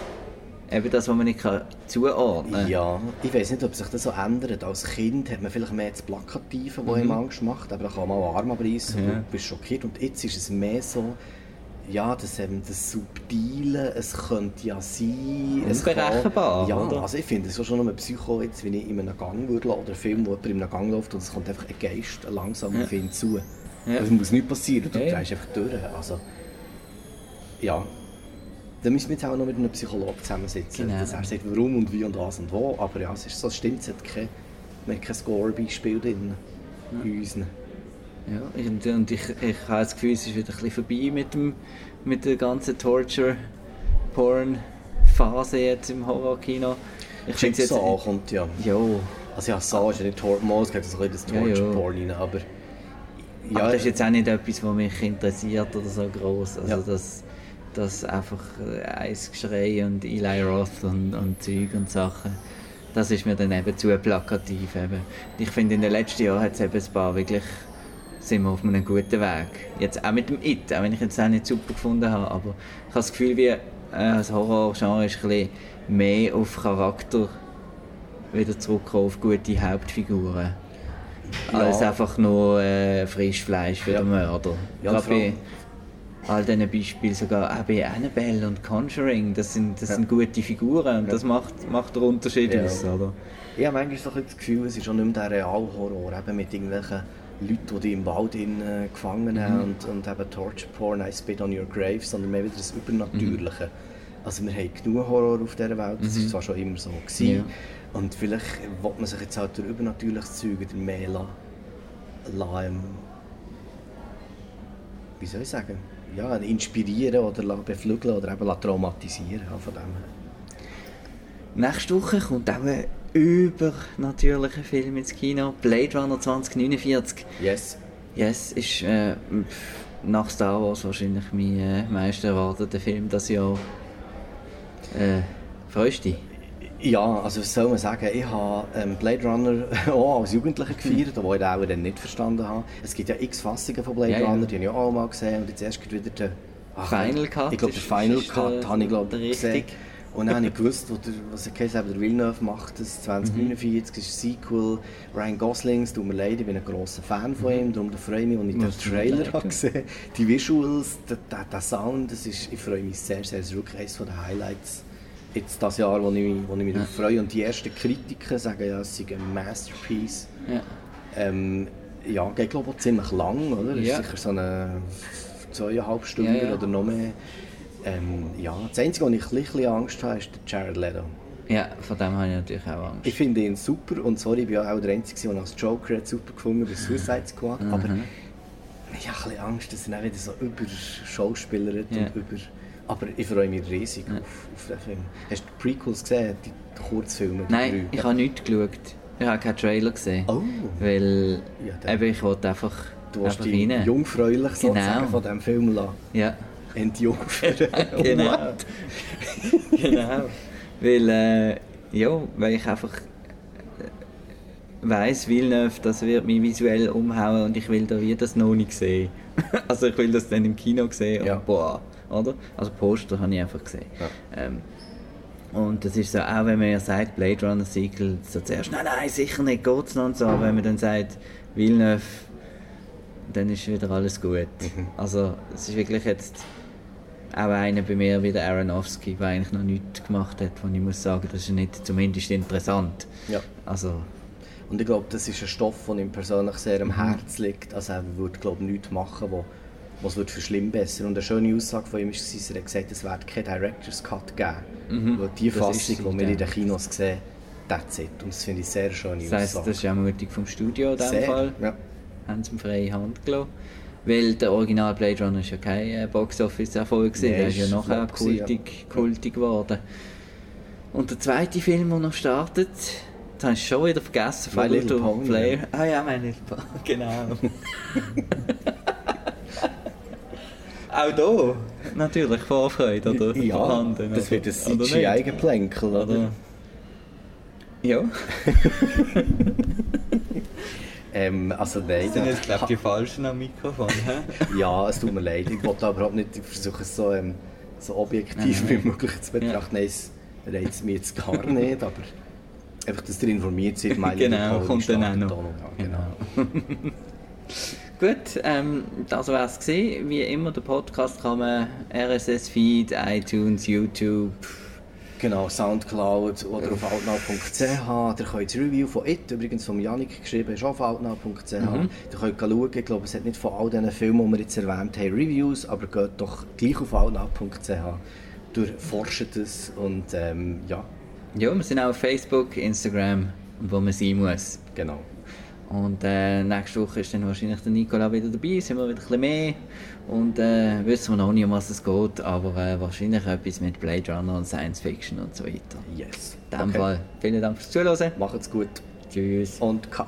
eben das, was man nicht kann zuordnen kann. Ja, ich weiß nicht, ob sich das so ändert. Als Kind hat man vielleicht mehr das Plakative, das einem Angst macht, aber da kann man auch Arm abreißen und Mhm. Ja. du bist schockiert. Und jetzt ist es mehr so, ja, das, ähm, das Subtile, es könnte ja sein... Unberechenbar, Ja, oder? also ich finde es schon noch ein Psycho, jetzt, wenn ich in einem Gang würde oder einen Film, wo jemand in einem Gang läuft und es kommt einfach ein Geist langsam auf ihn zu. Ja. Es muss nicht passieren, du Ja, ja. drehst einfach durch. Also, ja. Da müssen wir jetzt auch noch mit einem Psychologen zusammensitzen, Genau. dass er sagt, warum und wie und was und wo. Aber ja, es ist so, es stimmt, es hat kein, kein Score-Beispiel drin in unseren. Ja, ich- und, und ich, ich habe das Gefühl, es ist wieder ein bisschen vorbei mit, dem, mit der ganzen Torture-Porn-Phase jetzt im Horrorkino. Ich finde es jetzt... Jigsaw kommt ja. Jo, Also ja, Saw ist ja nicht Tor Mal, es geht so ein bisschen Ja, das ja. Torture-Porn rein, aber... aber das ist jetzt auch nicht etwas, was mich interessiert oder so groß. Also Ja. das, das einfach äh, Eisgeschrei und Eli Roth und, und Zeug und Sachen, das ist mir dann eben zu plakativ. Eben. Ich finde, in den letzten Jahren hat es eben ein paar wirklich sind wir auf einem guten Weg. Jetzt auch mit dem It, auch wenn ich jetzt auch nicht super gefunden habe, aber ich habe das Gefühl, wie äh, das Horror-Genre ist ein bisschen mehr auf Charakter wieder zurückkommen, auf gute Hauptfiguren. Ja. Als einfach nur äh, Frischfleisch für Ja. den Mörder. Ja, all diesen Beispielen, sogar auch bei Annabelle und Conjuring, das sind, das Ja. sind gute Figuren und Ja. das macht, macht den Unterschied Ja. aus. Oder? Ich habe manchmal so ein das Gefühl, es ist schon nicht mehr der Realhorror, eben mit irgendwelchen Leuten, die dich im Wald in, äh, gefangen haben und, und eben Torture Porn, I spit on your grave, sondern mehr wieder das Übernatürliche. Also wir haben genug Horror auf dieser Welt, das war zwar schon immer so. Gewesen. Ja. Und vielleicht will man sich jetzt halt durch übernatürliches Zeug wieder mehr la, la, ähm, wie soll ich sagen, ja, inspirieren oder beflügeln oder eben traumatisieren ja, von dem. Nächste Woche kommt auch übernatürlicher Film ins Kino, Blade Runner 2049. Yes. Yes, ist äh, nach Star Wars wahrscheinlich mein äh, meist erwarteter Film das Jahr. Äh, freust du dich? Ja, also was soll man sagen, ich habe ähm, Blade Runner auch als Jugendlicher gefeiert, obwohl ich den auch dann nicht verstanden habe. Es gibt ja x Fassungen von Blade Ja, ja. Runner, die habe ich auch mal gesehen und jetzt erst wieder der ach, Final Cut Ich glaube, ist- Final ist Cut habe ich glaube gesehen. Und dann habe ich gewusst, wo der, was er gesagt der Villeneuve macht das 2049, ist ein Sequel. Ryan Gosling, es tut mir leid, ich bin ein grosser Fan von ihm, darum freue ich mich, als ich den Trailer leid habe gesehen Die Visuals, der, der, der Sound, das ist, ich freue mich sehr, sehr. Es ist wirklich eines der Highlights jetzt das Jahr, wo ich, mich- wo ich mich darauf freue. Und die ersten Kritiker sagen ja, es sei ein Masterpiece. Ja. Ähm, ja, geht glaube ich ziemlich lang, oder? Es Ja. ist sicher so eine zweieinhalb Stunden Ja, ja. oder noch mehr. Ähm, ja, das Einzige, was ich ein bisschen Angst habe, ist der Jared Leto. ja, von dem habe ich natürlich auch Angst. Ich finde ihn super und sorry, ich bin ja auch der Einzige, der als Joker super gefunden bei Suicide Squad, Mhm. aber ich habe ein bisschen Angst, dass er dann wieder so über Schauspieler Ja. und über... Aber ich freue mich riesig auf, auf den Film. Hast du die Prequels gesehen, die Kurzfilme? die Nein, drei? ich habe nichts geschaut. Ich habe keinen Trailer gesehen. Oh. Weil Ja, eben, ich wollte einfach, Du hast einfach rein. jungfräulich sozusagen Genau. von diesem Film lassen. Ja, entjungfern. genau. Genau. Weil, äh, ja, weil ich einfach weiss, Villeneuve, das wird mich visuell umhauen und ich will da wie das noch nicht sehen. also ich will das dann im Kino sehen und Ja. boah, oder? Also Poster habe ich einfach gesehen. Ja. Ähm, und das ist so, auch wenn man ja sagt, Blade Runner Sequel, so zuerst, nein, nein, sicher nicht, geht's noch und so, aber wenn man dann sagt, Villeneuve, dann ist wieder alles gut. Mhm. Also es ist wirklich jetzt auch einer bei mir wie der Aronofsky, der eigentlich noch nichts gemacht hat, wo ich muss sagen, das ist nicht zumindest interessant. Ja. Also, Und ich glaube, das ist ein Stoff, der ihm persönlich sehr am Herzen liegt. Also er würde, glaube ich, nichts machen, wo, was wird für schlimm besser. Und eine schöne Aussage von ihm ist, dass er gesagt hat, es werde keinen Director's Cut geben. Weil die Das Fassung, die wir in ja. den Kinos sehen, that's it. Und das finde ich sehr schöne das heisst, Aussage. das ist auch mutig vom Studio in dem sehr, Fall. Ja. Haben sie ihm freie Hand gelassen. Weil der Original Blade Runner ist ja kein äh, Box-Office-Erfolg Nee, der ist ja nachher kultig, kultig geworden. Und der zweite Film, der noch startet, das habe ich schon wieder vergessen, My von Little Luther Pony. Flair. Ah ja, My Little Pony, genau. Auch da natürlich Vorfreude oder Ja, vorhanden. das wird ein? CGI-Geplänkel, oder? Oder? Ja, Ähm, also nein. sind da- jetzt glaube ich die Falschen am Mikrofon. Ja, es tut mir leid. Ich wollte aber überhaupt nicht, ich versuche es so, ähm, so objektiv wie möglich zu betrachten. Nein, es reizt mich jetzt gar nicht, aber einfach, dass ihr informiert seid, meine Genau, kommt dann auch noch. Ja, genau. Gut, ähm, das war es gesehen. Wie immer, der Podcast kann man RSS-Feed, iTunes, YouTube. Genau, Soundcloud oder auf outnow.ch. Ihr könnt das Review von It, übrigens von Janik geschrieben, ist auf outnow.ch. Mhm. Ihr könnt schauen, ich glaube, es hat nicht von all diesen Filmen, die wir jetzt erwähnt haben, Reviews, aber geht doch gleich auf outnow.ch. Durchforscht es und ähm, ja, Ja, wir sind auch auf Facebook, Instagram wo man sein muss. genau. Und äh, nächste Woche ist dann wahrscheinlich der Nicola wieder dabei, sind wir wieder ein bisschen mehr. Und äh, wissen wir noch nicht, um was es geht, aber äh, wahrscheinlich etwas mit Blade Runner und Science Fiction und so weiter. Yes. In dem Fall, vielen Dank fürs Zuhören. Macht's gut Tschüss. und cut.